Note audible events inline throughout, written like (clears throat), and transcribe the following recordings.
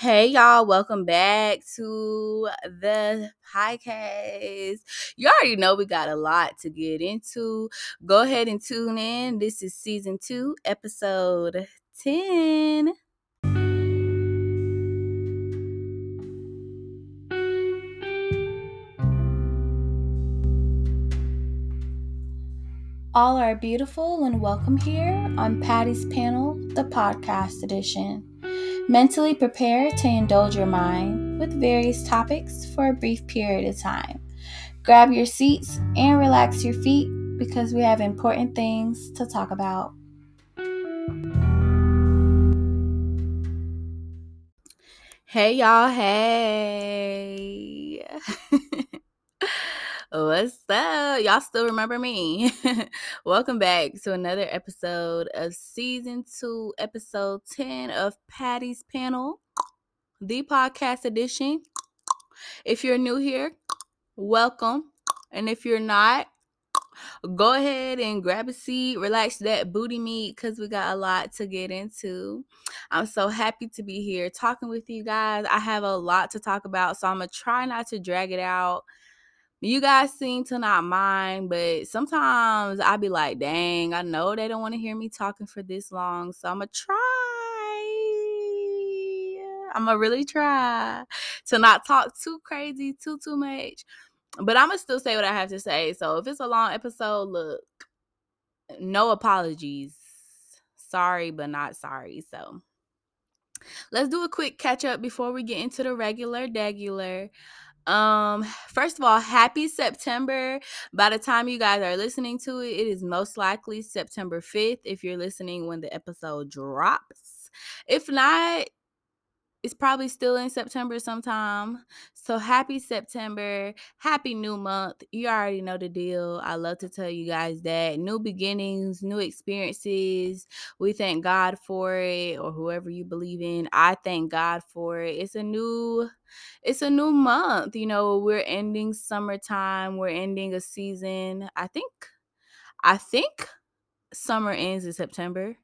Hey y'all, welcome back to the podcast. You already know we got a lot to get into. Go ahead and tune in. This is season two, episode 10. All are beautiful and welcome here on Patty's Panel, the podcast edition. Mentally prepare to indulge your mind with various topics for a brief period of time. Grab your seats and relax your feet because we have important things to talk about. Hey, y'all. Hey. (laughs) What's up? Y'all still remember me? (laughs) Welcome back to another episode of season two, episode 10 of Patty's Panel, the podcast edition. If you're new here, welcome. And if you're not, go ahead and grab a seat, relax that booty meat because we got a lot to get into. I'm so happy to be here talking with you guys. I have a lot to talk about, so I'm to try not to drag it out you guys seem to not mind, but sometimes I be like, dang, I know they don't want to hear me talking for this long. So I'm to try. I'm to really try to not talk too crazy, too, too much. But I'm to still say what I have to say. So if it's a long episode, look, no apologies. Sorry, but not sorry. So let's do a quick catch up before we get into the regular, degular. Um, first of all, happy September. By the time you guys are listening to it, it is most likely September 5th if you're listening when the episode drops. If not, it's probably still in September sometime. So happy September. Happy new month. You already know the deal. I love to tell you guys that new beginnings, new experiences. We thank God for it or whoever you believe in. I thank God for it. It's a new it's a new month. You know, we're ending summertime. We're ending a season. I think I think summer ends in September.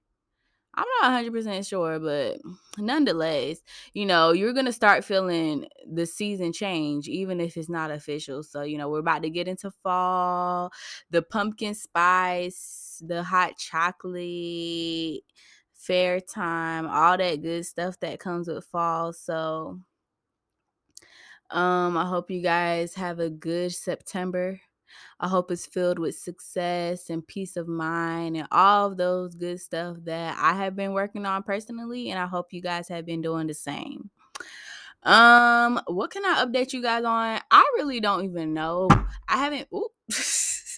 I'm not 100% sure, but nonetheless, you know, you're going to start feeling the season change, even if it's not official. So, you know, we're about to get into fall, the pumpkin spice, the hot chocolate, fair time, all that good stuff that comes with fall. So, um, I hope you guys have a good September. I hope it's filled with success and peace of mind and all of those good stuff that I have been working on personally. And I hope you guys have been doing the same. Um, what can I update you guys on? I really don't even know. I haven't ooh, (laughs)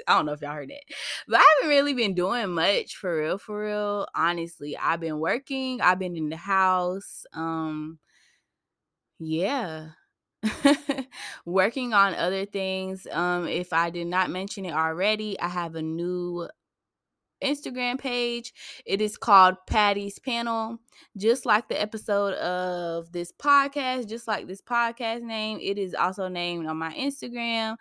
I don't know if y'all heard that. But I haven't really been doing much for real, for real. Honestly, I've been working, I've been in the house. Um, yeah. (laughs) working on other things. Um, if I did not mention it already, I have a new Instagram page. It is called Patty's Panel. Just like the episode of this podcast, just like this podcast name, it is also named on my Instagram.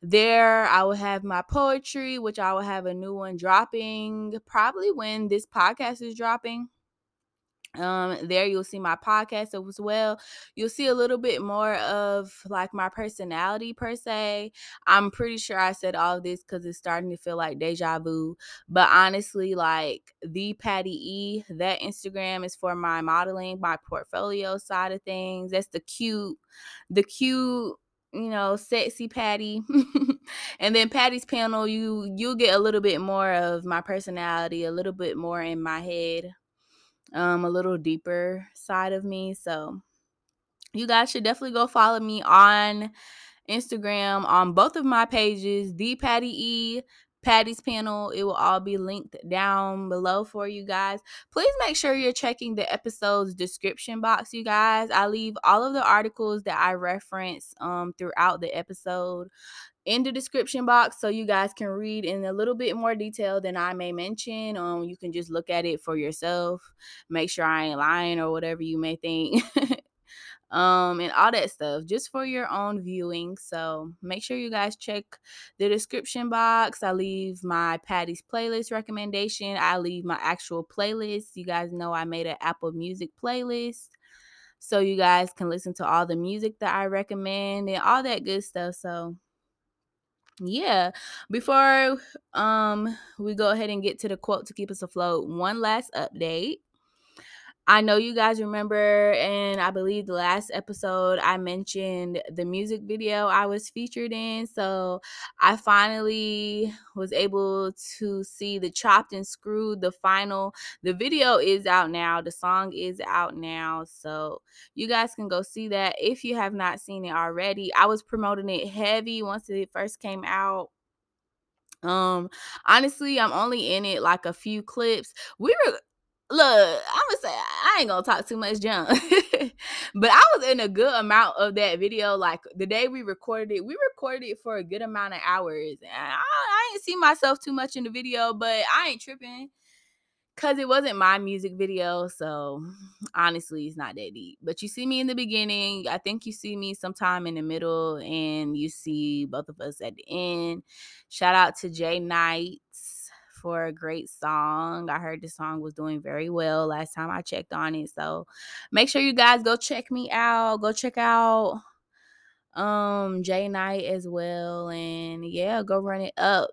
There, I will have my poetry, which I will have a new one dropping probably when this podcast is dropping um there you'll see my podcast as well. You'll see a little bit more of like my personality per se. I'm pretty sure i said all this because it's starting to feel like deja vu but honestly like the patty e that instagram is for my modeling my portfolio side of things. That's the cute the cute you know sexy patty. (laughs) And then patty's panel you you'll get a little bit more of my personality a little bit more in my head um, a little deeper side of me. So you guys should definitely go follow me on Instagram on both of my pages, the Patty E, Patty's panel. It will all be linked down below for you guys. Please make sure you're checking the episode's description box, you guys. I leave all of the articles that I reference um, throughout the episode in the description box so you guys can read in a little bit more detail than I may mention. Um, you can just look at it for yourself, make sure I ain't lying or whatever you may think. (laughs) um, and all that stuff just for your own viewing. So make sure you guys check the description box. I leave my Patty's playlist recommendation. I leave my actual playlist. You guys know I made an Apple Music playlist. so you guys can listen to all the music that I recommend and all that good stuff. So yeah before um we go ahead and get to the quote to keep us afloat one last update I know you guys remember, and I believe the last episode I mentioned the music video I was featured in. So I finally was able to see the chopped and screwed, the final. The video is out now, the song is out now. So you guys can go see that if you have not seen it already. I was promoting it heavy once it first came out. Um, honestly, I'm only in it like a few clips. We were look, I'm gonna say I ain't gonna talk too much junk, (laughs) but I was in a good amount of that video. Like the day we recorded it, we recorded it for a good amount of hours. And I, I ain't see myself too much in the video, but I ain't tripping because it wasn't my music video. So honestly, it's not that deep. But you see me in the beginning. I think you see me sometime in the middle, and you see both of us at the end. Shout out to Jay Knights for a great song. I heard the song was doing very well last time I checked on it. So make sure you guys go check me out. Go check out um Jay Knight as well. And yeah, go run it up.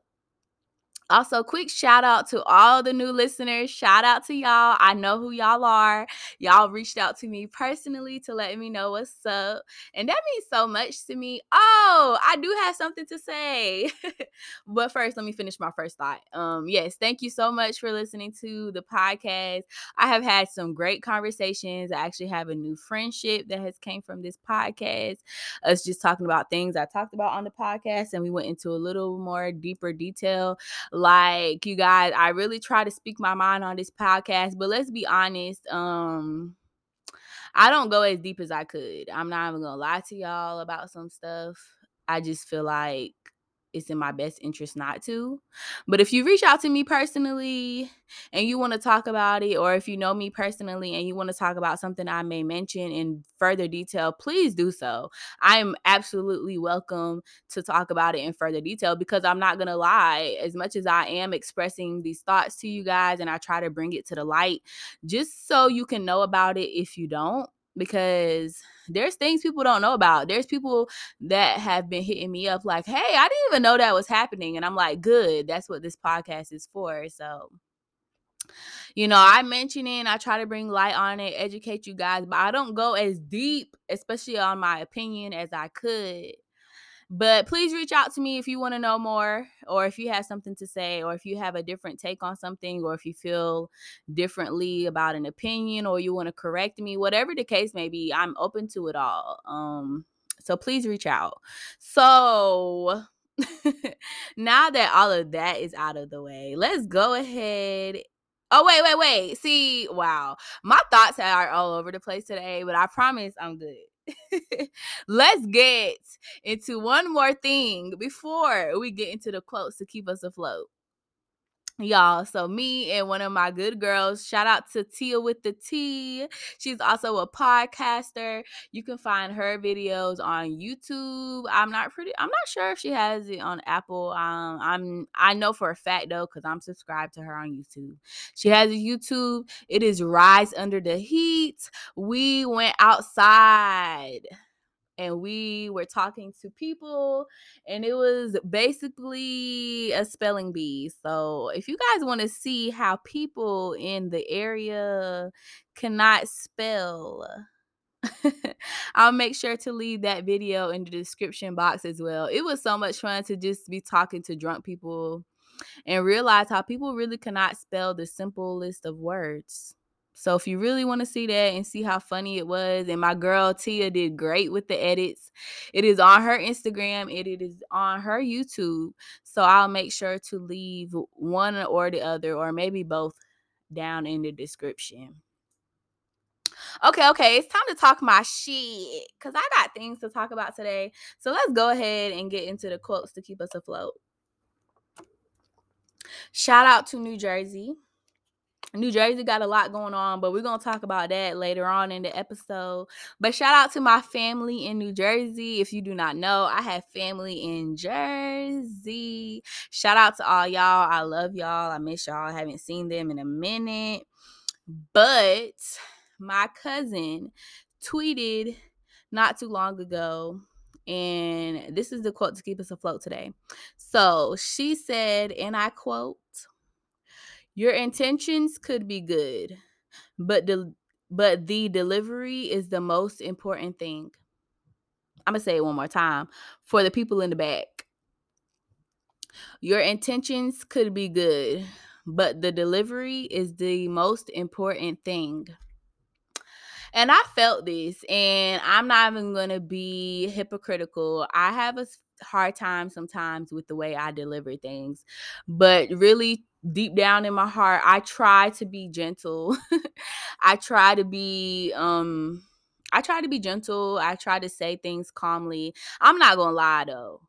Also, quick shout out to all the new listeners. Shout out to y'all. I know who y'all are. Y'all reached out to me personally to let me know what's up. And that means so much to me. Oh, I do have something to say. (laughs) but first, let me finish my first thought. Um, yes, thank you so much for listening to the podcast. I have had some great conversations. I actually have a new friendship that has came from this podcast. Us just talking about things I talked about on the podcast, and we went into a little more deeper detail like you guys, I really try to speak my mind on this podcast, but let's be honest, um I don't go as deep as I could. I'm not even gonna lie to y'all about some stuff. I just feel like it's in my best interest not to. But if you reach out to me personally and you want to talk about it, or if you know me personally and you want to talk about something I may mention in further detail, please do so. I am absolutely welcome to talk about it in further detail because I'm not going to lie. As much as I am expressing these thoughts to you guys and I try to bring it to the light, just so you can know about it if you don't because there's things people don't know about. There's people that have been hitting me up like, "Hey, I didn't even know that was happening." And I'm like, "Good. That's what this podcast is for." So, you know, I mention it, I try to bring light on it, educate you guys, but I don't go as deep, especially on my opinion as I could but please reach out to me if you want to know more, or if you have something to say, or if you have a different take on something, or if you feel differently about an opinion, or you want to correct me, whatever the case may be, I'm open to it all. Um, so please reach out. So (laughs) now that all of that is out of the way, let's go ahead Oh wait, wait, wait. See, wow. My thoughts are all over the place today, but I promise I'm good. (laughs) Let's get into one more thing before we get into the quotes to keep us afloat y'all. So me and one of my good girls, shout out to Tia with the T. She's also a podcaster. You can find her videos on YouTube. I'm not pretty I'm not sure if she has it on Apple. Um I'm I know for a fact though cuz I'm subscribed to her on YouTube. She has a YouTube. It is Rise Under the Heat. We went outside and we were talking to people and it was basically a spelling bee. So if you guys want to see how people in the area cannot spell (laughs) I'll make sure to leave that video in the description box as well. It was so much fun to just be talking to drunk people and realize how people really cannot spell the simplest of words. So if you really want to see that and see how funny it was, and my girl Tia did great with the edits, it is on her Instagram, it, it is on her YouTube. So I'll make sure to leave one or the other, or maybe both, down in the description. Okay, okay, it's time to talk my shit because I got things to talk about today. So let's go ahead and get into the quotes to keep us afloat. Shout out to New Jersey. New Jersey got a lot going on, but we're going to talk about that later on in the episode. But shout out to my family in New Jersey. If you do not know, I have family in Jersey. Shout out to all y'all. I love y'all. I miss y'all. I haven't seen them in a minute. But my cousin tweeted not too long ago and this is the quote to keep us afloat today. So she said, and I quote, Your intentions could be good, but the but the delivery is the most important thing. I'm gonna say it one more time for the people in the back. Your intentions could be good, but the delivery is the most important thing. And I felt this, and I'm not even gonna be hypocritical. I have a hard time sometimes with the way I deliver things, but really deep down in my heart, I try to be gentle. (laughs) I try to be um I try to be gentle. I try to say things calmly. I'm not gonna lie though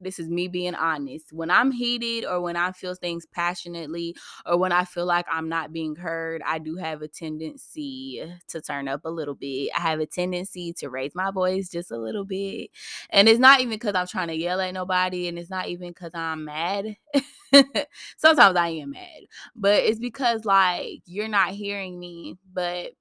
this is me being honest. When I'm heated or when I feel things passionately or when I feel like I'm not being heard, I do have a tendency to turn up a little bit. I have a tendency to raise my voice just a little bit. And it's not even because I'm trying to yell at nobody and it's not even because I'm mad. (laughs) Sometimes I am mad, but it's because like you're not hearing me. But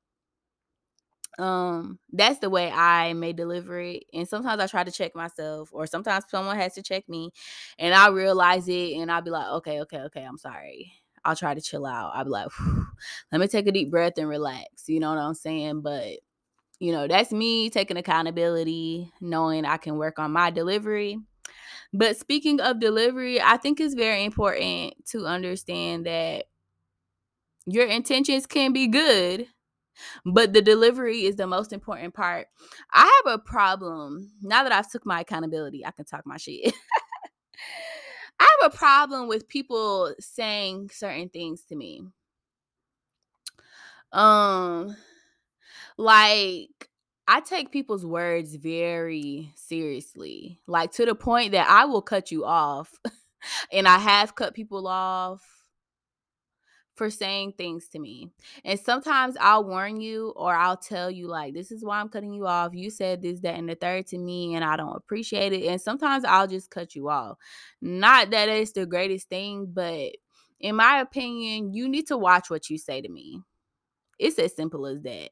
um that's the way i may deliver it and sometimes i try to check myself or sometimes someone has to check me and i realize it and i'll be like okay okay okay i'm sorry. I'll try to chill out. I'll be like let me take a deep breath and relax you know what i'm saying? But you know that's me taking accountability knowing i can work on my delivery. But speaking of delivery i think it's very important to understand that your intentions can be good but the delivery is the most important part. I have a problem now that I've took my accountability. I can talk my shit. (laughs) I have a problem with people saying certain things to me. Um like I take people's words very seriously. Like to the point that I will cut you off. (laughs) and I have cut people off for saying things to me. And sometimes I'll warn you or I'll tell you, like, this is why I'm cutting you off. You said this, that, and the third to me, and I don't appreciate it. And sometimes I'll just cut you off. Not that it's the greatest thing, but in my opinion, you need to watch what you say to me. It's as simple as that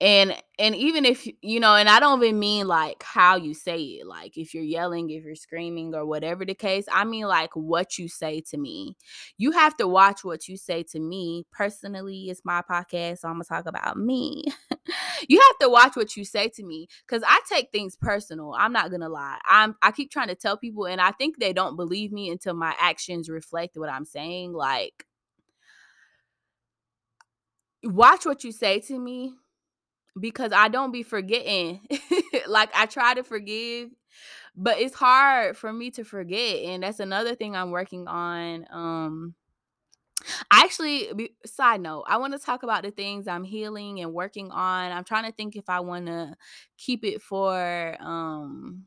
and and even if you know and i don't even mean like how you say it like if you're yelling if you're screaming or whatever the case i mean like what you say to me. You have to watch what you say to me. Personally it's my podcast so i'm gonna talk about me. (laughs) You have to watch what you say to me because i take things personal i'm not gonna lie. I'm i keep trying to tell people and i think they don't believe me until my actions reflect what i'm saying like watch what you say to me because I don't be forgetting. (laughs) like I try to forgive, but it's hard for me to forget. And that's another thing I'm working on. Um I actually side note i want to talk about the things i'm healing and working on i'm trying to think if i want to keep it for um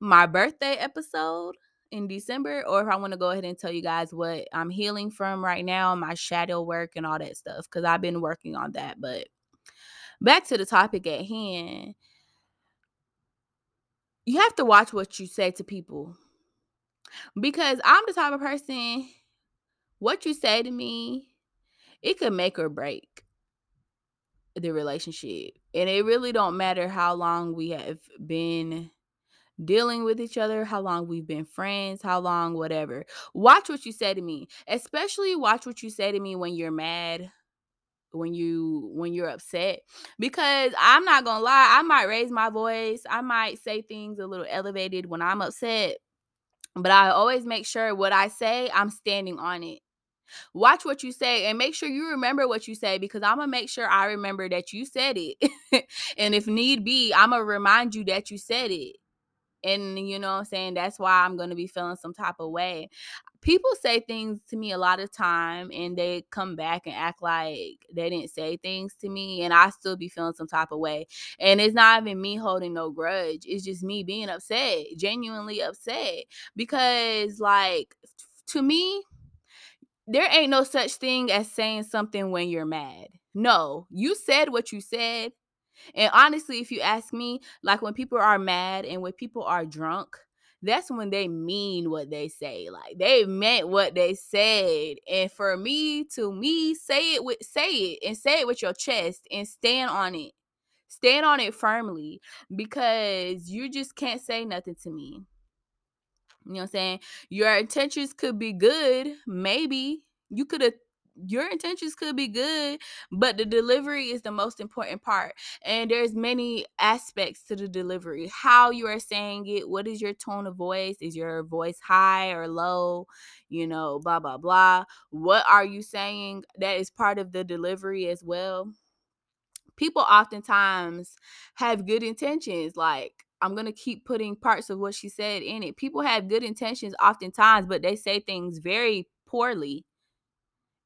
my birthday episode in december or if i want to go ahead and tell you guys what i'm healing from right now my shadow work and all that stuff because i've been working on that but back to the topic at hand, you have to watch what you say to people. Because I'm the type of person, what you say to me, it could make or break the relationship. And it really don't matter how long we have been dealing with each other, how long we've been friends, how long, whatever. Watch what you say to me. Especially watch what you say to me when you're mad when you when you're upset because i'm not gonna lie i might raise my voice i might say things a little elevated when i'm upset but i always make sure what i say i'm standing on it. Watch what you say and make sure you remember what you say because i'm gonna make sure i remember that you said it. (laughs) And if need be i'm gonna remind you that you said it. And you know i'm saying? That's why i'm gonna be feeling some type of way people say things to me a lot of time and they come back and act like they didn't say things to me and I still be feeling some type of way. And it's not even me holding no grudge. It's just me being upset, genuinely upset because like to me there ain't no such thing as saying something when you're mad. No, you said what you said. And honestly, if you ask me, like when people are mad and when people are drunk, that's when they mean what they say. Like they meant what they said. And for me to me say it with say it and say it with your chest and stand on it. stand on it firmly because you just can't say nothing to me. You know what I'm saying? Your intentions could be good, maybe. You could have your intentions could be good but the delivery is the most important part and there's many aspects to the delivery how you are saying it what is your tone of voice is your voice high or low you know blah blah blah what are you saying that is part of the delivery as well people oftentimes have good intentions like I'm gonna keep putting parts of what she said in it. People have good intentions oftentimes, but they say things very poorly.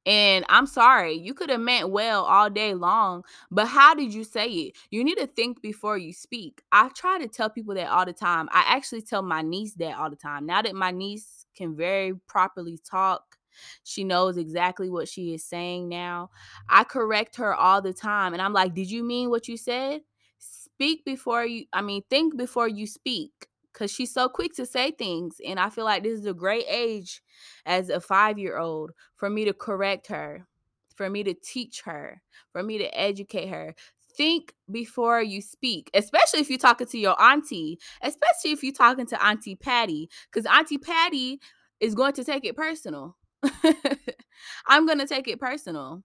And I'm sorry, you could have meant well all day long, but how did you say it? You need to think before you speak. I try to tell people that all the time. I actually tell my niece that all the time. Now that my niece can very properly talk, she knows exactly what she is saying now. I correct her all the time. And I'm like, Did you mean what you said? Speak before you, I mean, think before you speak because she's so quick to say things. And I feel like this is a great age as a five year old for me to correct her, for me to teach her, for me to educate her. Think before you speak, especially if you're talking to your auntie, especially if you're talking to Auntie Patty, because Auntie Patty is going to take it personal. (laughs) I'm going to take it personal.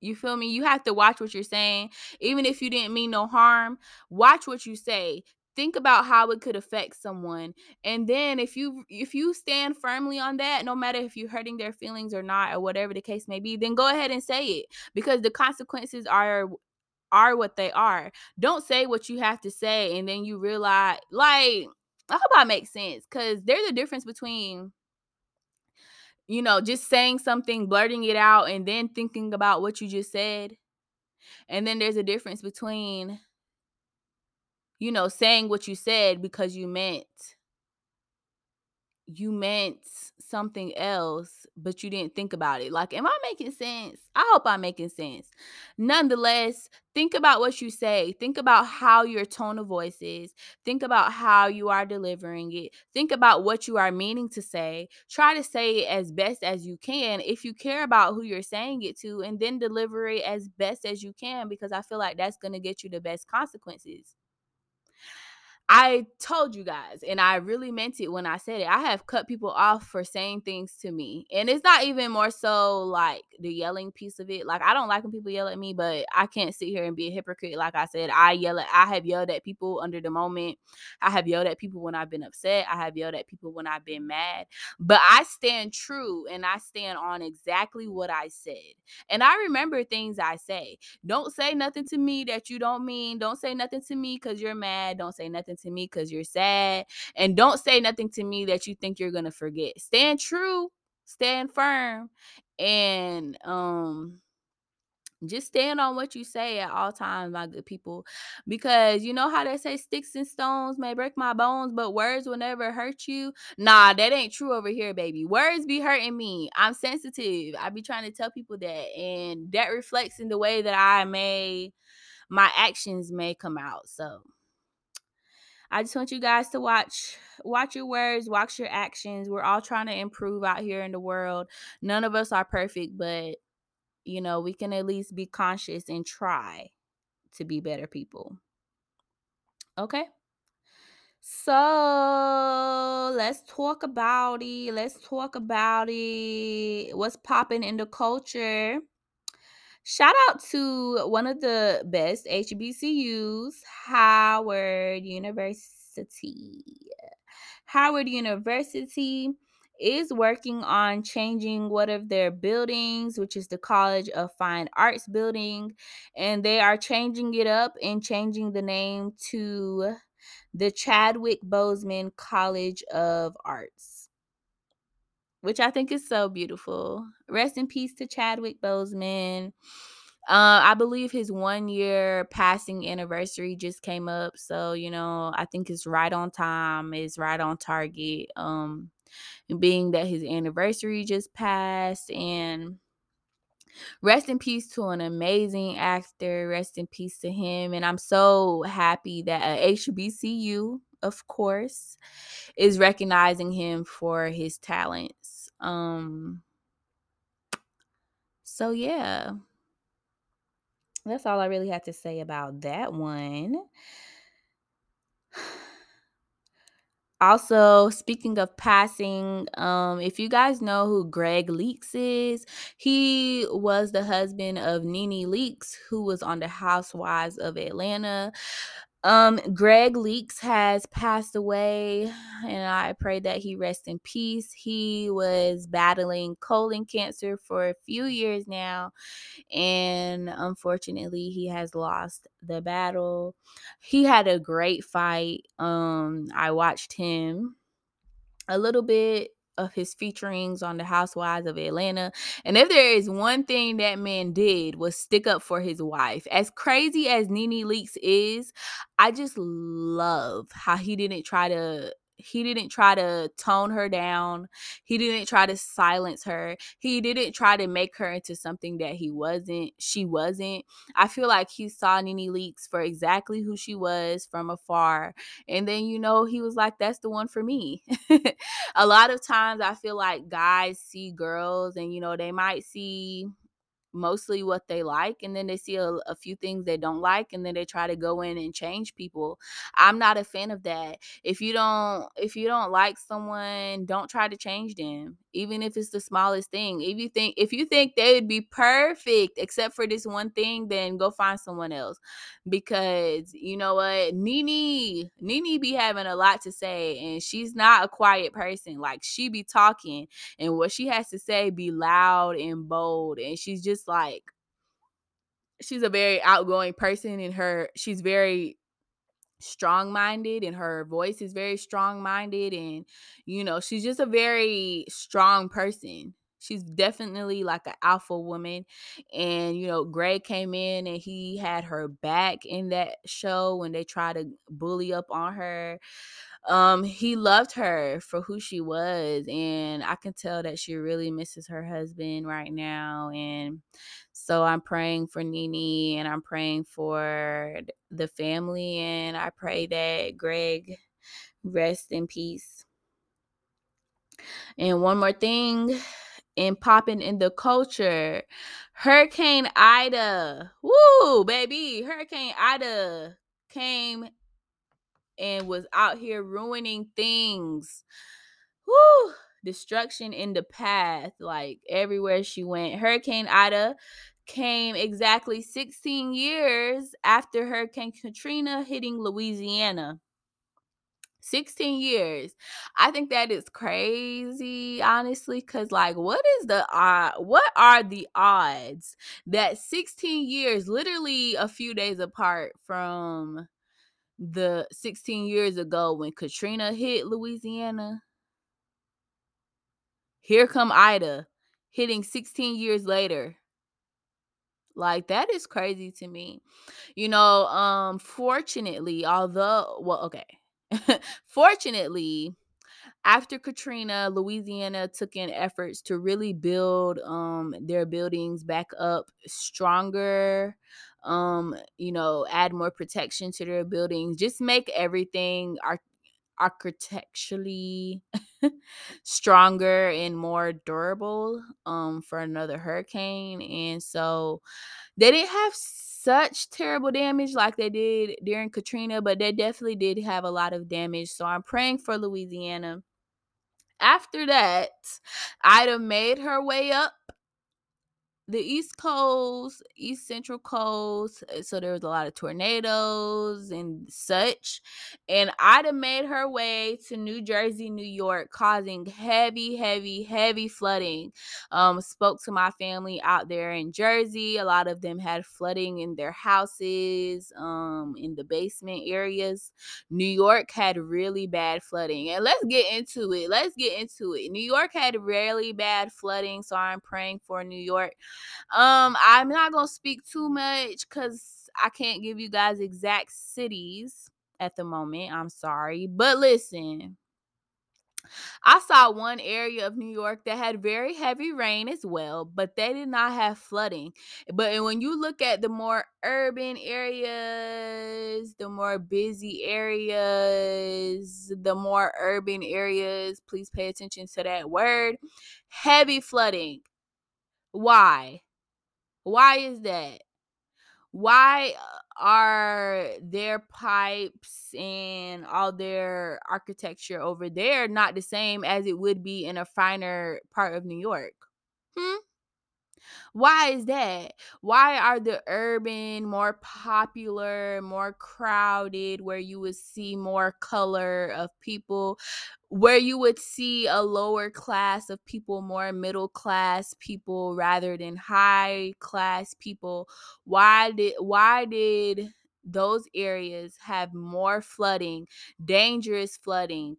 You feel me? You have to watch what you're saying. Even if you didn't mean no harm, watch what you say. Think about how it could affect someone. And then if you if you stand firmly on that, no matter if you're hurting their feelings or not or whatever the case may be, then go ahead and say it because the consequences are are what they are. Don't say what you have to say and then you realize like I hope i make sense cuz there's a difference between you know, just saying something, blurting it out, and then thinking about what you just said. And then there's a difference between, you know, saying what you said because you meant you meant something else, but you didn't think about it. Like, am I making sense? I hope I'm making sense. Nonetheless, think about what you say. Think about how your tone of voice is. Think about how you are delivering it. Think about what you are meaning to say. Try to say it as best as you can if you care about who you're saying it to, and then deliver it as best as you can because I feel like that's going to get you the best consequences. I told you guys, and I really meant it when I said it. I have cut people off for saying things to me. And it's not even more so like the yelling piece of it. Like, I don't like when people yell at me, but I can't sit here and be a hypocrite. Like I said, I yell at, I have yelled at people under the moment. I have yelled at people when I've been upset. I have yelled at people when I've been mad. But I stand true and I stand on exactly what I said. And I remember things I say. Don't say nothing to me that you don't mean. Don't say nothing to me because you're mad. Don't say nothing to me because you're sad. And don't say nothing to me that you think you're gonna forget. Stand true, stand firm, and um just stand on what you say at all times, my good people. Because you know how they say sticks and stones may break my bones, but words will never hurt you. Nah, that ain't true over here, baby. Words be hurting me. I'm sensitive. I be trying to tell people that. And that reflects in the way that I may my actions may come out. So I just want you guys to watch watch your words, watch your actions. We're all trying to improve out here in the world. None of us are perfect, but you know, we can at least be conscious and try to be better people. Okay? So let's talk about it. Let's talk about it. What's popping in the culture? Shout out to one of the best HBCUs, Howard University. Howard University is working on changing one of their buildings, which is the College of Fine Arts building, and they are changing it up and changing the name to the Chadwick Boseman College of Arts which I think is so beautiful. Rest in peace to Chadwick Boseman. Uh, I believe his one year passing anniversary just came up, so you know I think it's right on time. It's right on target. Um, being that his anniversary just passed, and rest in peace to an amazing actor. Rest in peace to him, and I'm so happy that a HBCU, of course, is recognizing him for his talents. Um, so yeah That's all I really had to say about that one. Also, speaking of passing, um, if you guys know who Gregg Leakes is, he was the husband of Nene Leakes, who was on the Housewives of Atlanta. Um, Gregg Leakes has passed away, and I pray that he rest in peace. He was battling colon cancer for a few years now, and unfortunately, he has lost the battle. He had a great fight. Um, I watched him a little bit of his featurings on the Housewives of Atlanta. And if there is one thing that man did was stick up for his wife. As crazy as Nene Leakes is, I just love how he didn't try to he didn't try to tone her down. He didn't try to silence her. He didn't try to make her into something that he wasn't, she wasn't. I feel like he saw Nene Leakes for exactly who she was from afar. And then, you know, he was like, that's the one for me. (laughs) a lot of times I feel like guys see girls and, you know, they might see mostly what they like and then they see a, a, few things they don't like and then they try to go in and change people. I'm not a fan of that. If you don't if you don't like someone don't try to change them even if it's the smallest thing if you think if you think they would be perfect except for this one thing then go find someone else. Because you know what? Nene, Nene be having a lot to say and she's not a quiet person. Like she be talking and what she has to say be loud and bold and she's just like she's a very outgoing person in her she's very strong minded and her voice is very strong minded and you know she's just a very strong person. She's definitely like an alpha woman and you know greg came in and he had her back in that show when they tried to bully up on her. Um he loved her for who she was and i can tell that she really misses her husband right now and so i'm praying for Nene and i'm praying for the family and i pray that greg rest in peace and one more thing and popping in the culture hurricane ida woo baby hurricane ida came and was out here ruining things. Whoo! Destruction in the path, like everywhere she went. Hurricane Ida came exactly 16 years after Hurricane Katrina hitting Louisiana. 16 years. I think that is crazy, honestly, because like what is the uh what are the odds that 16 years, literally a few days apart from the 16 years ago when Katrina hit Louisiana. Here come Ida hitting 16 years later. Like that is crazy to me. You know, um fortunately, although well okay. (laughs) fortunately, after Katrina, Louisiana took in efforts to really build um, their buildings back up stronger, um, you know, add more protection to their buildings, just make everything ar- architecturally (laughs) stronger and more durable um, for another hurricane. And so they didn't have such terrible damage like they did during Katrina, but they definitely did have a lot of damage. So I'm praying for Louisiana after that, Ida made her way up the East Coast, East Central Coast. Eh, so there was a lot of tornadoes and such. And Ida made her way to New Jersey, New York, causing heavy, heavy, heavy flooding. Um, spoke to my family out there in Jersey. A lot of them had flooding in their houses, um, in the basement areas. New York had really bad flooding. And let's get into it. Let's get into it. New York had really bad flooding. So I'm praying for New York. Um, I'm not gonna speak too much because I can't give you guys exact cities at the moment. I'm sorry. But listen, I saw one area of New York that had very heavy rain as well, but they did not have flooding. But when you look at the more urban areas, the more busy areas, the more urban areas, please pay attention to that word heavy flooding. Why? Why is that? why are their pipes and all their architecture over there not the same as it would be in a finer part of New York? Hmm? Why is that? Why are the urban more popular, more crowded, where you would see more color of people, where you would see a lower class of people, more middle class people rather than high class people? Why did why did those areas have more flooding, dangerous flooding,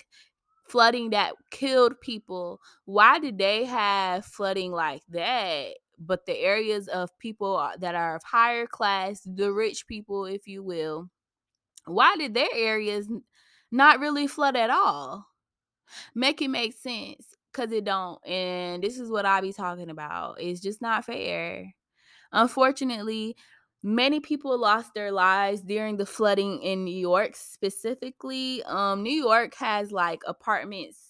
flooding that killed people. Why did they have flooding like that? But the areas of people that are of higher class, the rich people, if you will, why did their areas not really flood at all? Make it make sense because it don't. And this is what I be talking about. It's just not fair. Unfortunately, many people lost their lives during the flooding in New York specifically. Um, New York has like apartments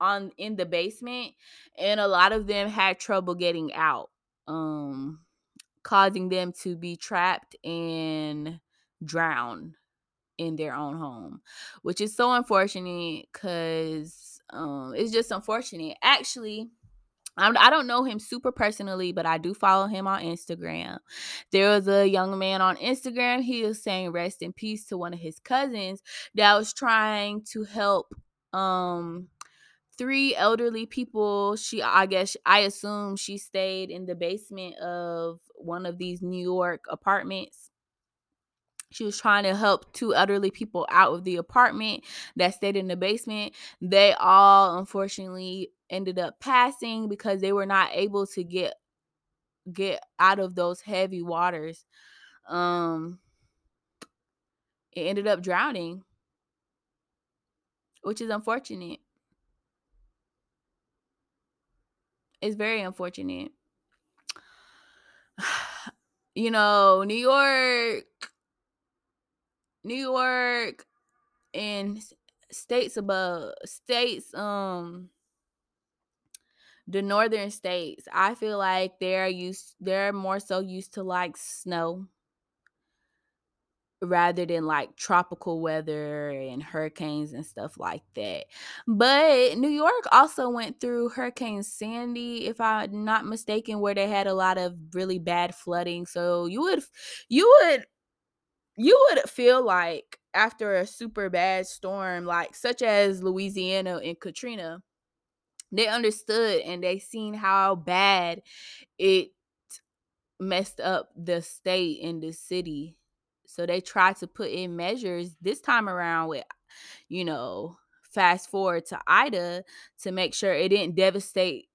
on in the basement and a lot of them had trouble getting out um causing them to be trapped and drown in their own home which is so unfortunate cuz um it's just unfortunate actually I'm, I don't know him super personally, but I do follow him on Instagram. There was a young man on Instagram. He was saying rest in peace to one of his cousins that was trying to help um three elderly people. She, I guess, I assume she stayed in the basement of one of these New York apartments. She was trying to help two elderly people out of the apartment that stayed in the basement. They all unfortunately ended up passing because they were not able to get get out of those heavy waters. Um it ended up drowning, which is unfortunate. It's very unfortunate. (sighs) you know, New York, New York, and states above states, um, the northern states. I feel like they're used, they're more so used to like snow rather than like tropical weather and hurricanes and stuff like that. But New York also went through Hurricane Sandy, if I'm not mistaken, where they had a lot of really bad flooding. So you would you would you would feel like after a super bad storm, like such as Louisiana and Katrina, they understood and they seen how bad it messed up the state and the city so they tried to put in measures this time around with, you know, fast forward to Ida to make sure it didn't devastate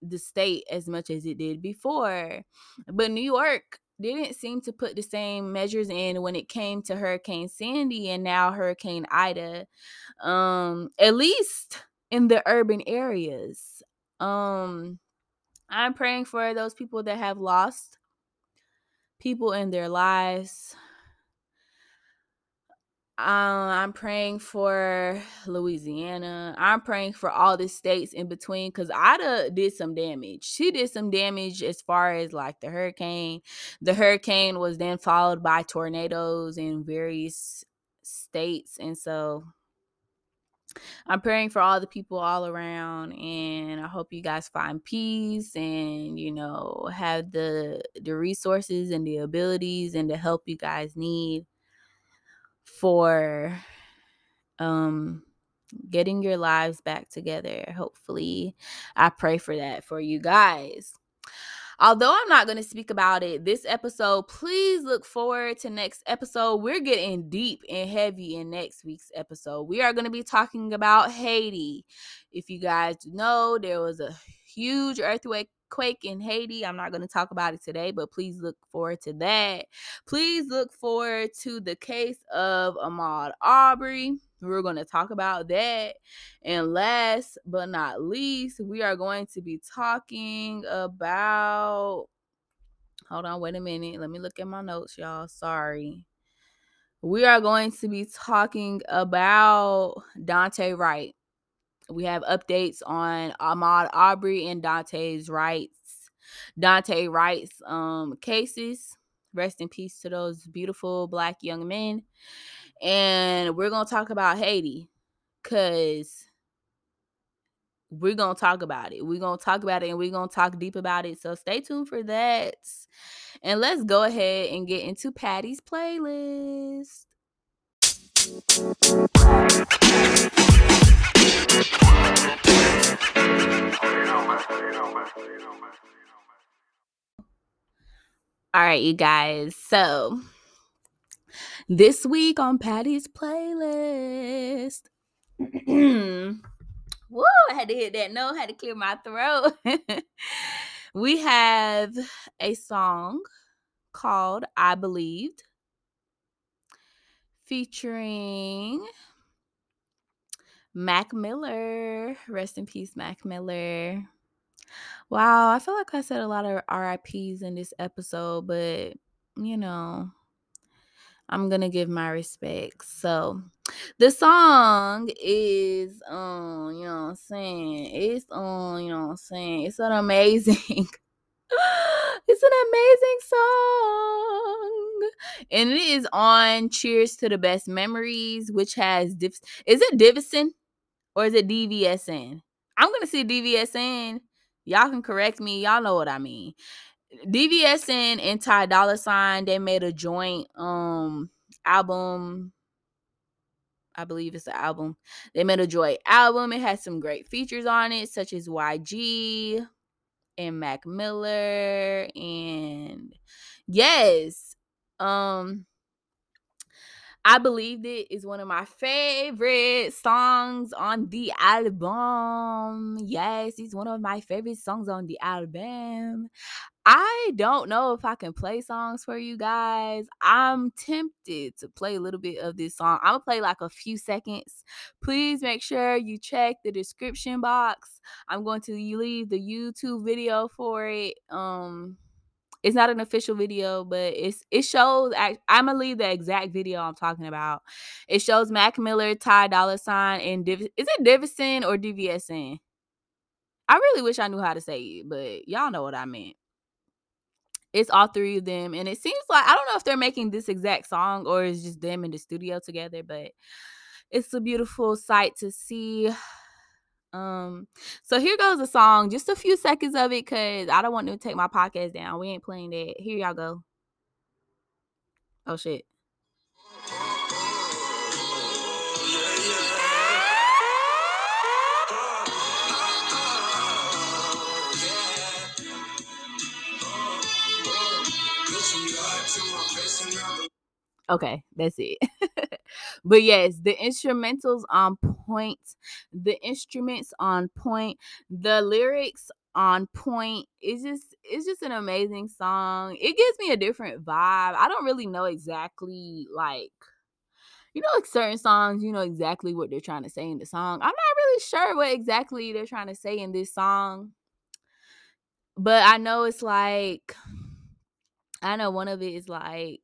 the state as much as it did before. But New York didn't seem to put the same measures in when it came to Hurricane Sandy and now Hurricane Ida. Um, at least in the urban areas. Um, I'm praying for those people that have lost people in their lives Um, I'm praying for Louisiana. I'm praying for all the states in between because Ida did some damage. She did some damage as far as like the hurricane. The hurricane was then followed by tornadoes in various states. And so I'm praying for all the people all around and I hope you guys find peace and you know have the the resources and the abilities and the help you guys need for um getting your lives back together. Hopefully, I pray for that for you guys. Although I'm not going to speak about it this episode, please look forward to next episode. We're getting deep and heavy in next week's episode. We are going to be talking about Haiti. If you guys know, there was a huge earthquake quake in Haiti. I'm not going to talk about it today, but please look forward to that. Please look forward to the case of Ahmaud Arbery. We're going to talk about that. And last but not least, we are going to be talking about. Hold on, wait a minute. Let me look at my notes, y'all. Sorry. We are going to be talking about Daunte Wright we have updates on Ahmaud Arbery and Daunte's rights, Daunte Wright's um cases. Rest in peace to those beautiful black young men. And we're going to talk about Haiti because we're going to talk about it. We're going to talk about it and we're going to talk deep about it. So stay tuned for that. And let's go ahead and get into Patty's playlist. All right, you guys. So this week on Patty's playlist. (clears throat) Woo, I had to hit that note, had to clear my throat. (laughs) we have a song called I Believed featuring Mac Miller. Rest in peace, Mac Miller. Wow, I feel like I said a lot of RIPs in this episode, but you know, I'm gonna give my respects. So the song is um, you know what I'm saying? It's um, you know what I'm saying, it's an amazing (laughs) (gasps) it's an amazing song. And it is on Cheers to the Best Memories, which has Div- is it Divison or is it DVSN? I'm gonna say DVSN Y'all can correct me. Y'all know what I mean. DVSN and Ty Dolla Sign they made a joint um album. I believe it's an album. They made a joint album. It has some great features on it, such as YG and Mac Miller and yes, um I Believed It is one of my favorite songs on the album. Yes, it's one of my favorite songs on the album. I don't know if I can play songs for you guys. I'm tempted to play a little bit of this song. I'm gonna play like a few seconds. Please make sure you check the description box. I'm going to leave the YouTube video for it. Um it's not an official video, but it's it shows. I'm gonna leave the exact video I'm talking about. It shows Mac Miller, Ty Dolla Sign, and Div- is it Divison or DVSN? I really wish I knew how to say it, but y'all know what I meant. It's all three of them, and it seems like I don't know if they're making this exact song or it's just them in the studio together, but it's a beautiful sight to see. Um, so here goes the song, just a few seconds of it, cause I don't want to take my podcast down. We ain't playing that. Here y'all go. Oh shit. Okay, that's it. (laughs) but yes, the instrumentals on point, the instruments on point, the lyrics on point. It's just it's just an amazing song. It gives me a different vibe. I don't really know exactly like you know, like certain songs, you know exactly what they're trying to say in the song. I'm not really sure what exactly they're trying to say in this song. But I know it's like I know one of it is like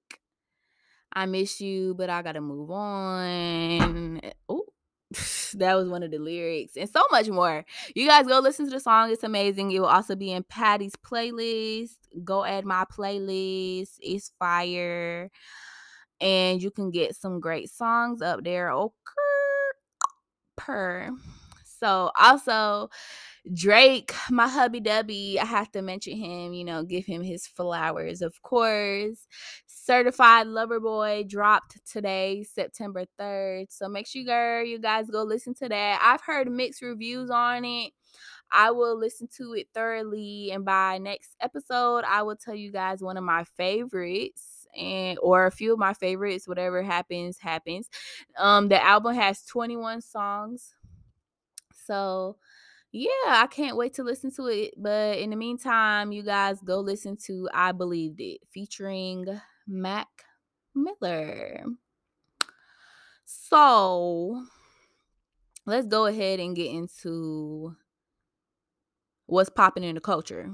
I miss you, but I gotta move on. Oh, (laughs) that was one of the lyrics, and so much more. You guys go listen to the song; it's amazing. It will also be in Patty's playlist. Go add my playlist; it's fire, and you can get some great songs up there. Oh, (laughs) okay, per. So also Drake, my hubby dubby, I have to mention him, you know, give him his flowers, of course. Certified Lover Boy dropped today, September 3rd. So make sure girl, you guys go listen to that. I've heard mixed reviews on it. I will listen to it thoroughly and by next episode I will tell you guys one of my favorites and or a few of my favorites whatever happens happens. Um the album has 21 songs. So yeah, I can't wait to listen to it. But in the meantime, you guys go listen to I Believed It featuring Mac Miller. So let's go ahead and get into what's popping in the culture.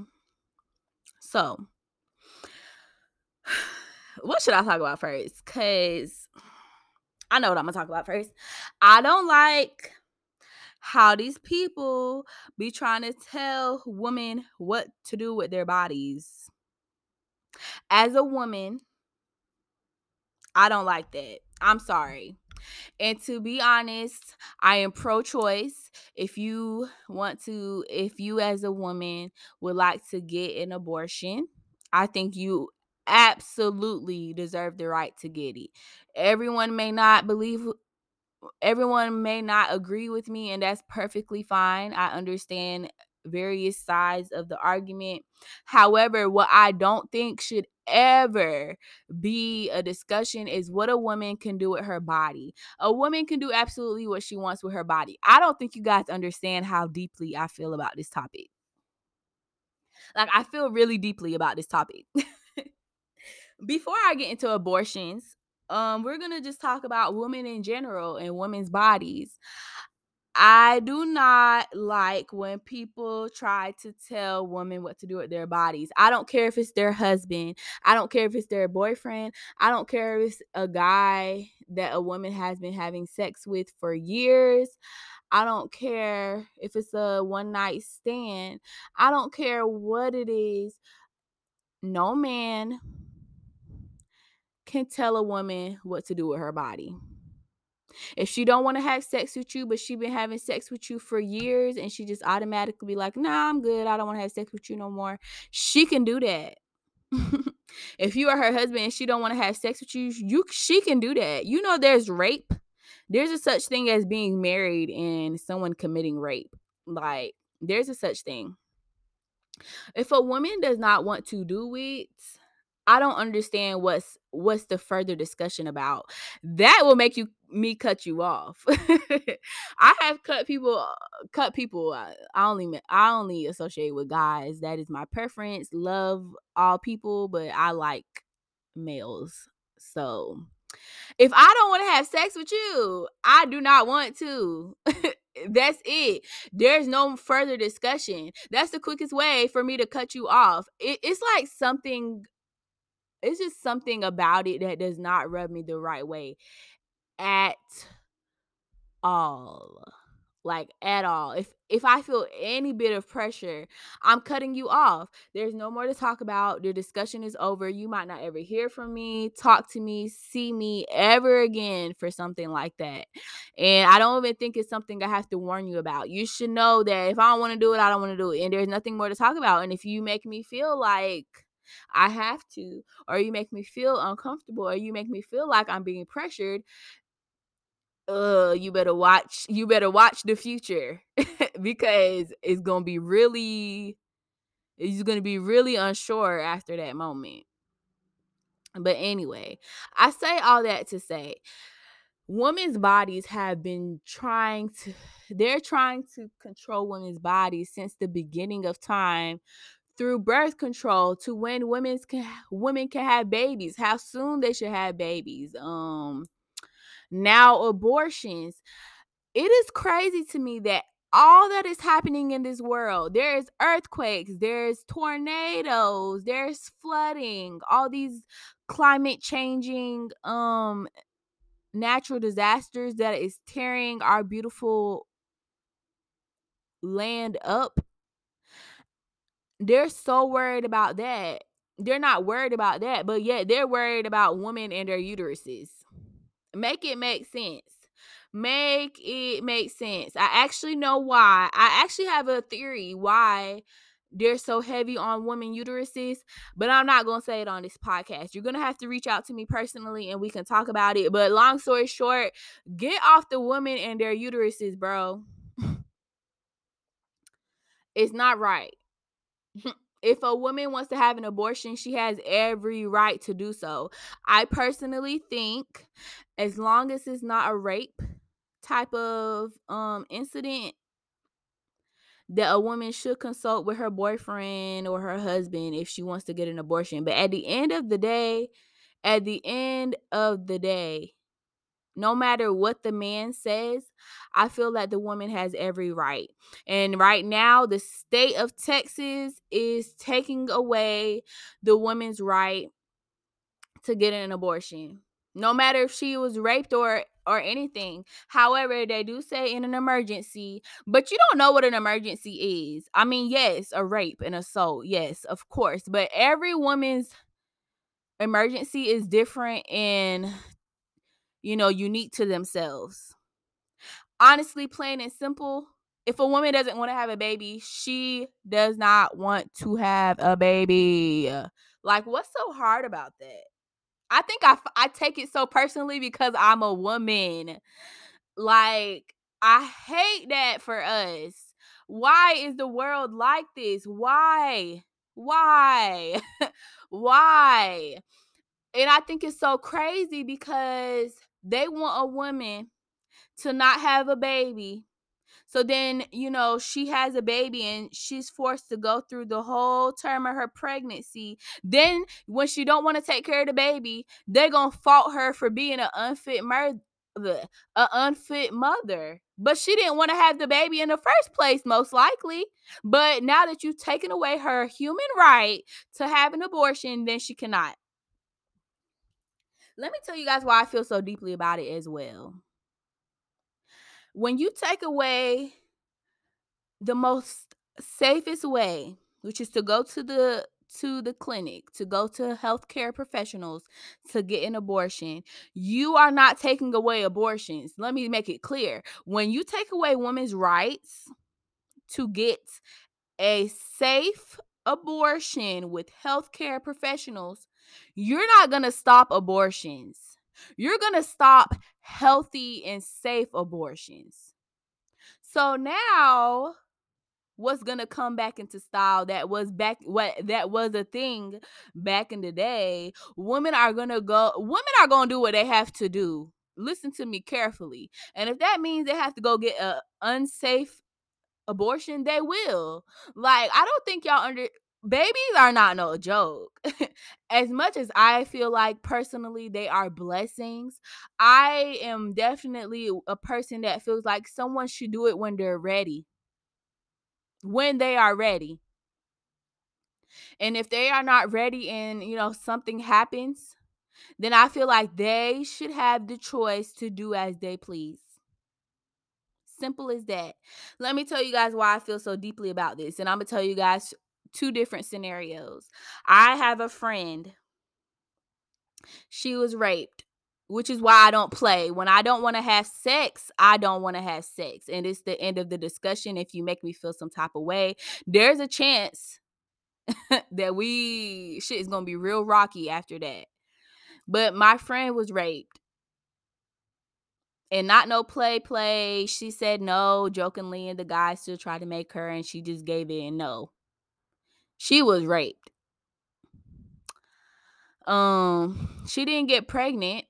So, (sighs) what should I talk about first? Because I know what I'm going to talk about first. I don't like how these people be trying to tell women what to do with their bodies. As a woman, I don't like that. I'm sorry. And to be honest, I am pro choice. If you want to, if you as a woman would like to get an abortion, I think you absolutely deserve the right to get it. Everyone may not believe everyone may not agree with me and that's perfectly fine. I understand various sides of the argument. However, what I don't think should ever be a discussion is what a woman can do with her body. A woman can do absolutely what she wants with her body. I don't think you guys understand how deeply I feel about this topic. Like, I feel really deeply about this topic. (laughs) Before I get into abortions, um, we're gonna just talk about women in general and women's bodies. I do not like when people try to tell women what to do with their bodies. I don't care if it's their husband. I don't care if it's their boyfriend. I don't care if it's a guy that a woman has been having sex with for years. I don't care if it's a one night stand. I don't care what it is. No man can tell a woman what to do with her body. If she don't want to have sex with you, but she been having sex with you for years and she just automatically be like, nah, I'm good. I don't want to have sex with you no more. She can do that. (laughs) if you are her husband and she don't want to have sex with you, you she can do that. You know there's rape. There's a such thing as being married and someone committing rape. Like there's a such thing. If a woman does not want to do it, I don't understand what's what's the further discussion about. That will make you me cut you off. (laughs) I have cut people uh, cut people. Uh, I only I only associate with guys. That is my preference. Love all people, but I like males. So if I don't want to have sex with you, I do not want to. (laughs) That's it. There's no further discussion. That's the quickest way for me to cut you off. It, it's like something it's just something about it that does not rub me the right way at all like at all. If if i feel any bit of pressure i'm cutting you off. There's no more to talk about. The discussion is over. You might not ever hear from me. Talk to me. See me ever again for something like that. And i don't even think it's something i have to warn you about. You should know that if i don't want to do it i don't want to do it and there's nothing more to talk about. And if you make me feel like I have to, or you make me feel uncomfortable, or you make me feel like I'm being pressured, uh, you better watch, you better watch the future (laughs) because it's gonna be really, it's gonna be really unsure after that moment. But anyway, I say all that to say women's bodies have been trying to they're trying to control women's bodies since the beginning of time through birth control to when women's can women can have babies, how soon they should have babies. Um now abortions. It is crazy to me that all that is happening in this world there's earthquakes there's tornadoes there's flooding all these climate changing um natural disasters that is tearing our beautiful land up they're so worried about that. They're not worried about that, but yet they're worried about women and their uteruses. Make it make sense. Make it make sense. I actually know why. I actually have a theory why they're so heavy on women uteruses, but I'm not going to say it on this podcast. You're going to have to reach out to me personally and we can talk about it. But long story short, get off the women and their uteruses, bro. it's not right. (laughs) if a woman wants to have an abortion, she has every right to do so. I personally think as long as it's not a rape type of um incident that a woman should consult with her boyfriend or her husband if she wants to get an abortion. But at the end of the day, at the end of the day, no matter what the man says, I feel that the woman has every right. And right now, the state of Texas is taking away the woman's right to get an abortion. No matter if she was raped or or anything. However, they do say in an emergency, but you don't know what an emergency is. I mean, yes, a rape, an assault, yes, of course, but every woman's emergency is different and you know unique to themselves honestly plain and simple if a woman doesn't want to have a baby she does not want to have a baby like what's so hard about that i think i i take it so personally because i'm a woman. Like i hate that for us. Why is the world like this? Why? Why? (laughs) Why? And I think it's so crazy because they want a woman to not have a baby. So then, you know, she has a baby and she's forced to go through the whole term of her pregnancy. Then when she don't want to take care of the baby, they're going to fault her for being an unfit mother, an unfit mother. But she didn't want to have the baby in the first place, most likely. But now that you've taken away her human right to have an abortion, then she cannot. Let me tell you guys why I feel so deeply about it as well. When you take away the most safest way, which is to go to the to the clinic, to go to healthcare professionals to get an abortion, you are not taking away abortions. Let me make it clear. When you take away women's rights to get a safe abortion with healthcare professionals, you're not going to stop abortions. You're going to stop healthy and safe abortions. So now what's to come back into style that was back what that was a thing back in the day women are to go women are to do what they have to do. Listen to me carefully. And if that means they have to go get a unsafe abortion they will. Like i don't think y'all under babies are not no joke. (laughs) as much as I feel like personally they are blessings, I am definitely a person that feels like someone should do it when they're ready. When they are ready. And if they are not ready and, you know, something happens, then I feel like they should have the choice to do as they please. Simple as that. Let me tell you guys why I feel so deeply about this. And I'm going to tell you guys two different scenarios. I have a friend. She was raped, which is why I don't play. When I don't want to have sex, I don't want to have sex. And it's the end of the discussion. If you make me feel some type of way, there's a chance (laughs) that we shit is going to be real rocky after that. But my friend was raped. And not no play play. She said no jokingly, and the guy still tried to make her, and she just gave and no she was raped. Um, she didn't get pregnant,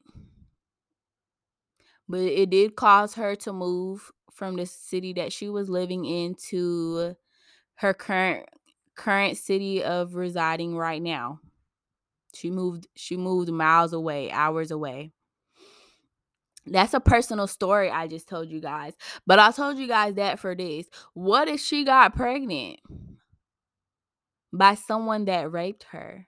but it did cause her to move from the city that she was living in to her current current city of residing right now. She moved she moved miles away, hours away. That's a personal story I just told you guys. But I told you guys that for this. What if she got pregnant? By someone that raped her.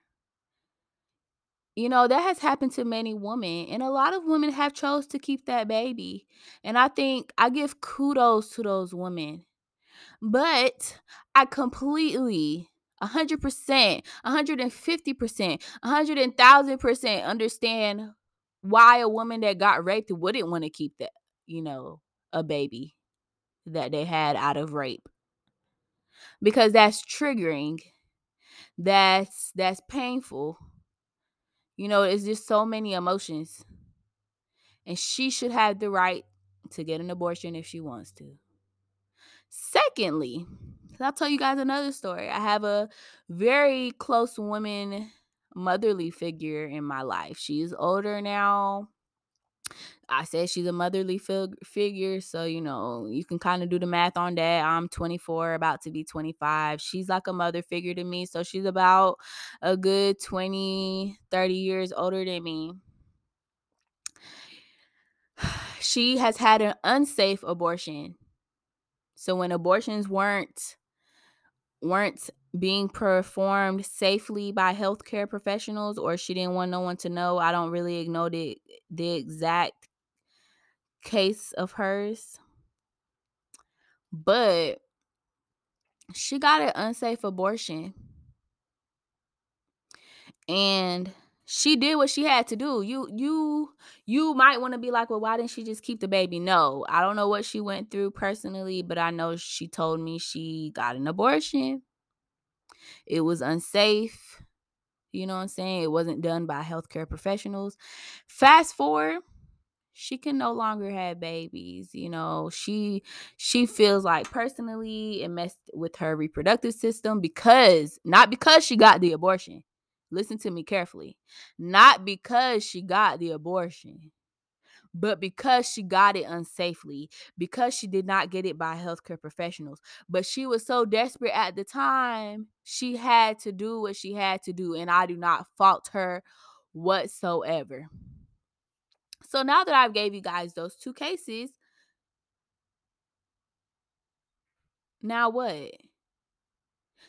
You know, that has happened to many women and a lot of women have chose to keep that baby. And I think I give kudos to those women. But I completely 100%, 150%, 100,000% understand why a woman that got raped wouldn't want to keep that, you know, a baby that they had out of rape. Because that's triggering that's that's painful. You know, it's just so many emotions. And she should have the right to get an abortion if she wants to. Secondly, I'll tell you guys another story. I have a very close woman motherly figure in my life. She's older now. I said she's a motherly fig- figure, so you know you can kind of do the math on that. I'm 24, about to be 25. She's like a mother figure to me, so she's about a good 20, 30 years older than me. (sighs) She has had an unsafe abortion. So when abortions weren't weren't being performed safely by healthcare professionals or she didn't want no one to know, I don't really know the the exact case of hers. But she got an unsafe abortion. And she did what she had to do. You you you might want to be like, "Well, why didn't she just keep the baby?" No. I don't know what she went through personally, but I know she told me she got an abortion. It was unsafe. You know what I'm saying? It wasn't done by healthcare professionals. Fast forward, she can no longer have babies you know she she feels like personally it messed with her reproductive system because not because she got the abortion listen to me carefully not because she got the abortion but because she got it unsafely, because she did not get it by healthcare professionals. But she was so desperate at the time, she had to do what she had to do. And I do not fault her whatsoever. So now that I've gave you guys those two cases, now what?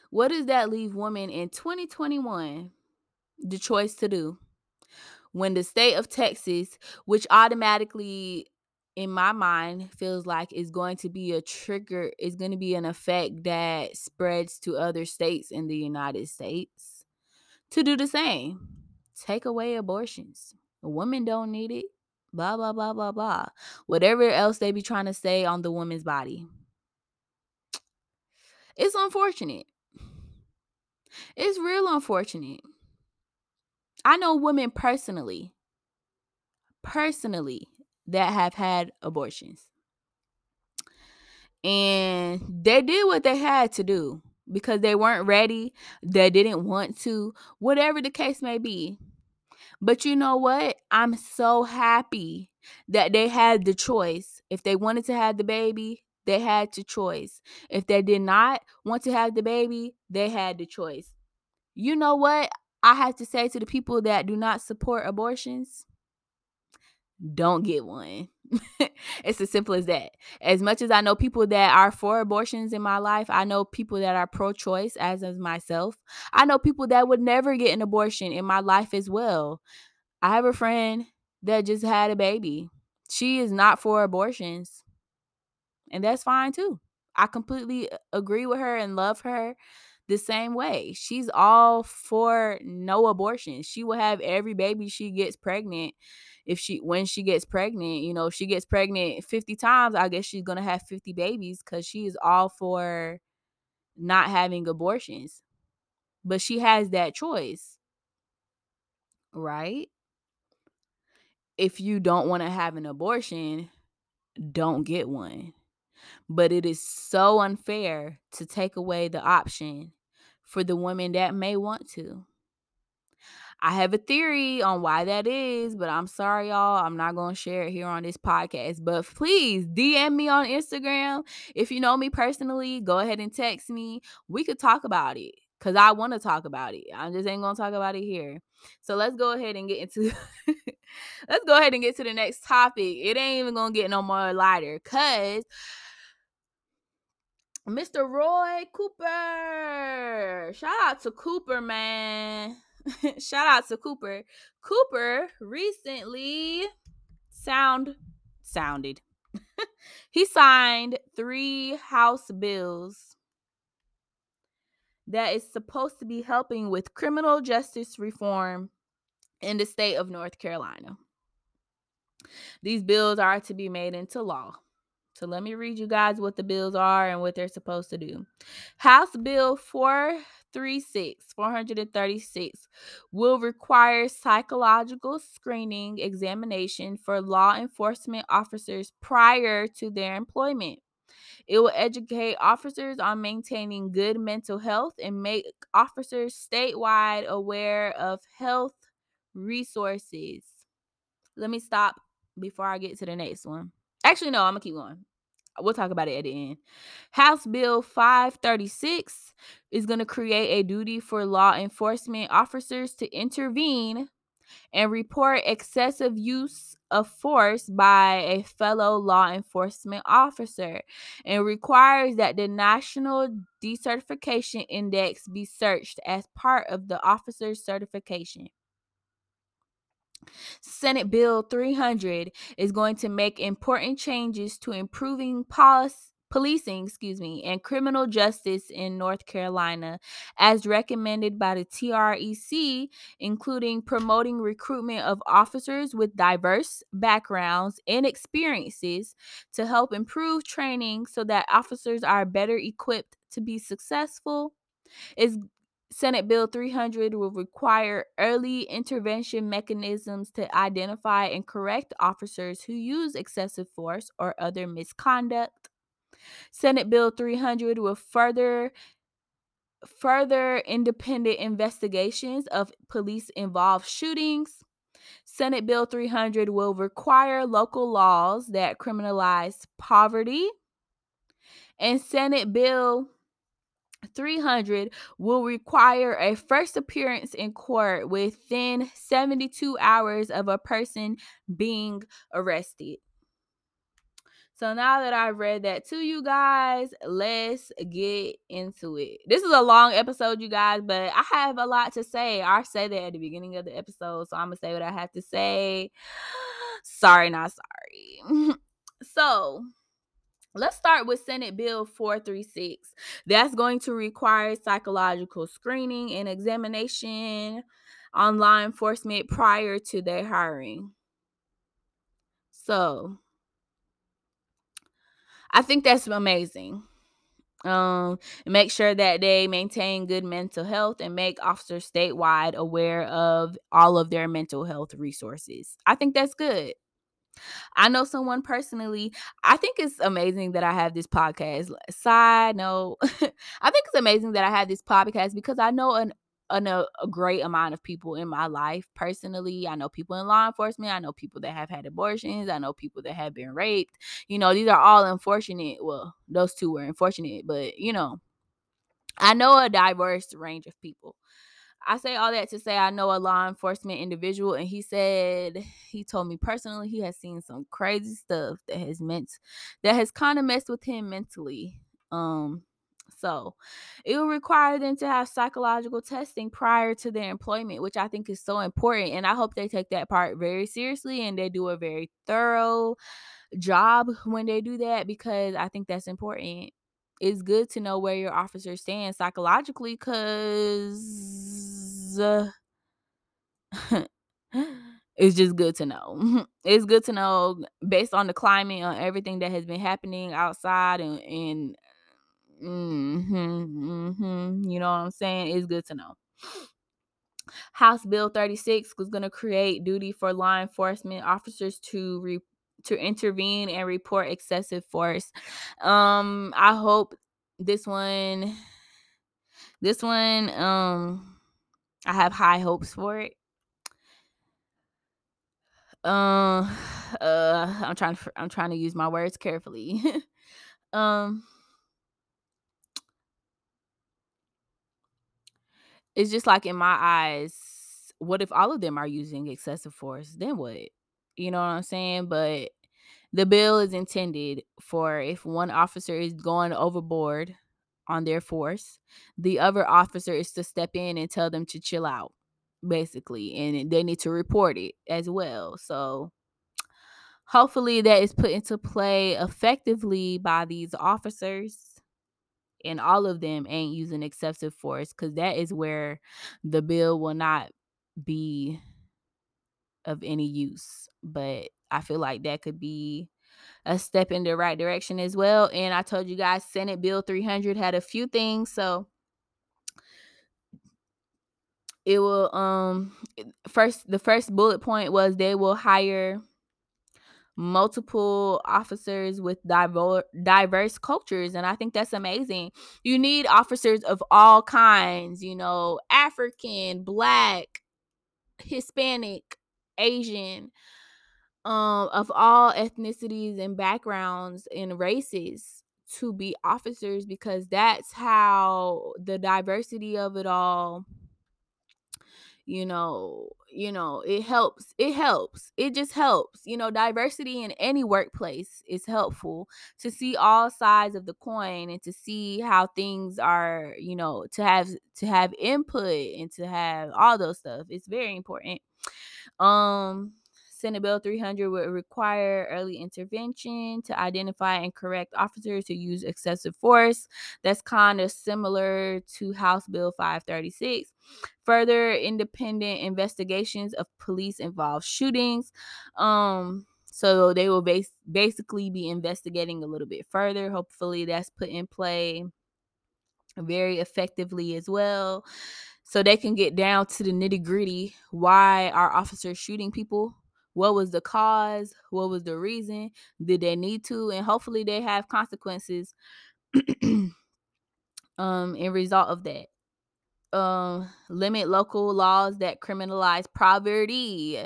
What does that leave women in 2021 the choice to do? When the state of Texas, which automatically in my mind feels like is going to be a trigger, is going to be an effect that spreads to other states in the United States to do the same. Take away abortions. Women don't need it. Blah blah blah blah blah. Whatever else they be trying to say on the woman's body. It's unfortunate. It's real unfortunate i know women personally personally that have had abortions and they did what they had to do because they weren't ready they didn't want to whatever the case may be but you know what? I'm so happy that they had the choice. If they wanted to have the baby, they had the choice. If they did not want to have the baby, they had the choice. You know what? I have to say to the people that do not support abortions, don't get one. (laughs) it's as simple as that. As much as I know people that are for abortions in my life, I know people that are pro choice, as is myself. I know people that would never get an abortion in my life as well. I have a friend that just had a baby. She is not for abortions. And that's fine too. I completely uh, agree with her and love her the same way. She's all for no abortion. She will have every baby she gets pregnant. If she when she gets pregnant, you know, if she gets pregnant 50 times, I guess she's going to have 50 babies cuz she is all for not having abortions. But she has that choice. Right? If you don't want to have an abortion, don't get one. But it is so unfair to take away the option for the women that may want to. I have a theory on why that is, but I'm sorry, y'all. I'm not going to share it here on this podcast. But please DM me on Instagram. If you know me personally, go ahead and text me. We could talk about it because I want to talk about it. I just ain't going to talk about it here. So let's go ahead and get into (laughs) let's go ahead and get to the next topic. It ain't even going to get no more lighter because Mr. Roy Cooper. Shout out to Cooper, man. (laughs) Shout out to Cooper. Cooper recently sound sounded. (laughs) he signed three House bills that is supposed to be helping with criminal justice reform in the state of North Carolina. These bills are to be made into law. So let me read you guys what the bills are and what they're supposed to do. House Bill 436, 436 will require psychological screening examination for law enforcement officers prior to their employment. It will educate officers on maintaining good mental health and make officers statewide aware of health resources. Let me stop before I get to the next one. Actually, no, I'm gonna keep going. We'll talk about it at the end. House Bill 536 is going to create a duty for law enforcement officers to intervene and report excessive use of force by a fellow law enforcement officer and requires that the National Decertification Index be searched as part of the officer's certification. Senate Bill 300 is going to make important changes to improving policy policing, excuse me, and criminal justice in North Carolina, as recommended by the TREC, including promoting recruitment of officers with diverse backgrounds and experiences to help improve training so that officers are better equipped to be successful. Is Senate Bill 300 will require early intervention mechanisms to identify and correct officers who use excessive force or other misconduct. Senate Bill 300 will further further independent investigations of police involved shootings. Senate Bill 300 will require local laws that criminalize poverty. And Senate Bill 300 will require a first appearance in court within 72 hours of a person being arrested. So now that I've read that to you guys, let's get into it. This is a long episode, you guys, but I have a lot to say. I said that at the beginning of the episode, so I'm gonna say what I have to say. (sighs) Sorry, not sorry. (laughs) so Let's start with Senate Bill 436. That's going to require psychological screening and examination on law enforcement prior to their hiring. So, I think that's amazing. Um, make sure that they maintain good mental health and make officers statewide aware of all of their mental health resources. I think that's good. I know someone personally. I think it's amazing that I have this podcast. Side note, (laughs) I think it's amazing that I have this podcast because I know an, an a, a, great amount of people in my life personally. I know people in law enforcement. I know people that have had abortions. I know people that have been raped. You know, these are all unfortunate. Well, those two were unfortunate, but you know, I know a diverse range of people. I say all that to say I know a law enforcement individual, and he said he told me personally he has seen some crazy stuff that has meant that has kind of messed with him mentally. Um, so it will require them to have psychological testing prior to their employment, which I think is so important. And I hope they take that part very seriously and they do a very thorough job when they do that because I think that's important it's good to know where your officers stand psychologically because uh, (laughs) it's just good to know. (laughs) it's good to know based on the climate, on everything that has been happening outside, and, and mm-hmm, mm-hmm, you know what I'm saying? It's good to know. House Bill 36 was going to create duty for law enforcement officers to re- to intervene and report excessive force. Um, I hope this one, this one, um, I have high hopes for it. Um, uh, I'm trying to, I'm trying to use my words carefully. (laughs) um, it's just like in my eyes, what if all of them are using excessive force? Then what? You know what I'm saying? But the bill is intended for if one officer is going overboard on their force, the other officer is to step in and tell them to chill out, basically, and they need to report it as well. So, hopefully, that is put into play effectively by these officers and all of them ain't using excessive force because that is where the bill will not be of any use. But I feel like that could be a step in the right direction as well. And I told you guys, Senate Bill 300 had a few things. So it will, um, first, the first bullet point was they will hire multiple officers with diverse diverse cultures and i think that's amazing you need officers of all kinds you know african black hispanic asian um, of all ethnicities and backgrounds and races to be officers because that's how the diversity of it all you know you know it helps it helps it just helps you know diversity in any workplace is helpful to see all sides of the coin and to see how things are you know to have to have input and to have all those stuff it's very important um Senate Bill 300 would require early intervention to identify and correct officers who use excessive force. That's kind of similar to House Bill 536. Further independent investigations of police involved shootings. Um, so they will base, basically be investigating a little bit further. Hopefully, that's put in play very effectively as well so they can get down to the nitty gritty why our officers shooting people? What was the cause? What was the reason? Did they need to? And hopefully they have consequences (clears throat) um in result of that um limit local laws that criminalize poverty.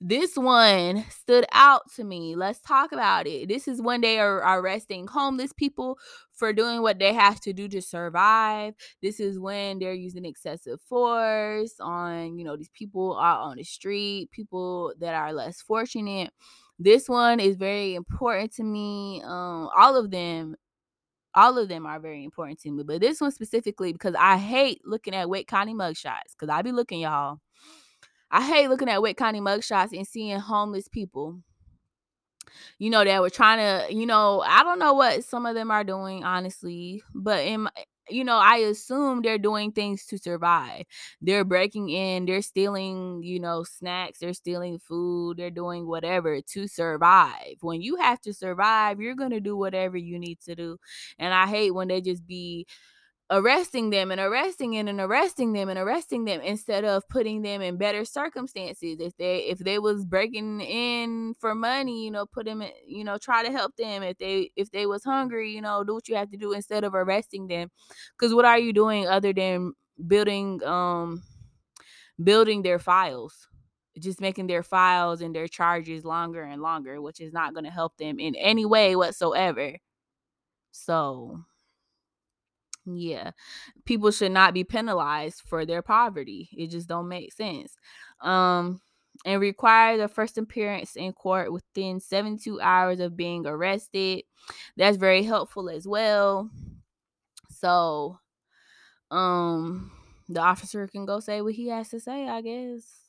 This one stood out to me. Let's talk about it. This is when they are arresting homeless people for doing what they have to do to survive. This is when they're using excessive force on, you know, these people out on the street, people that are less fortunate. This one is very important to me. Um, all of them all of them are very important to me, but this one specifically because I hate looking at Wake County mugshots because I be looking, y'all. I hate looking at Wake County mugshots and seeing homeless people. You know that were trying to, you know, I don't know what some of them are doing, honestly, but in my, you know, I assume they're doing things to survive. They're breaking in, they're stealing, you know, snacks, they're stealing food, they're doing whatever to survive. When you have to survive, you're going to do whatever you need to do. And I hate when they just be arresting them and arresting them and arresting them and arresting them instead of putting them in better circumstances. If they if they was breaking in for money you know put them in, you know try to help them. If they if they was hungry you know do what you have to do instead of arresting them. Because what are you doing other than building um building their files? Just making their files and their charges longer and longer which is not going to help them in any way whatsoever. So yeah. People should not be penalized for their poverty. It just don't make sense. Um and require the first appearance in court within 72 hours of being arrested. That's very helpful as well. So um the officer can go say what he has to say, I guess.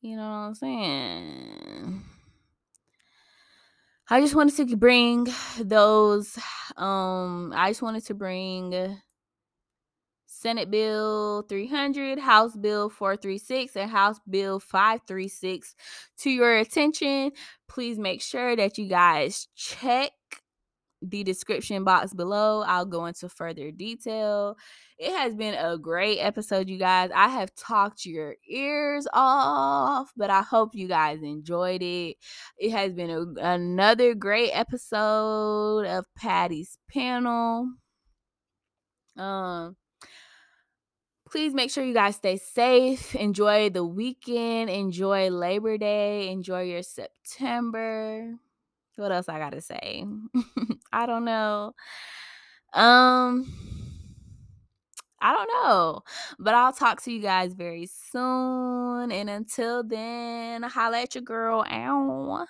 You know what I'm saying? I just wanted to bring those um I just wanted to bring Senate Bill 300, House Bill 436, and House Bill 536 to your attention. Please make sure that you guys check the description box below. I'll go into further detail. It has been a great episode, you guys. I have talked your ears off, but I hope you guys enjoyed it. It has been a, another great episode of Patty's panel. Um, please make sure you guys stay safe. Enjoy the weekend. Enjoy Labor Day. Enjoy your September. What else I gotta say? (laughs) I don't know. Um, I don't know. But I'll talk to you guys very soon. And until then, holla at your girl. Ow.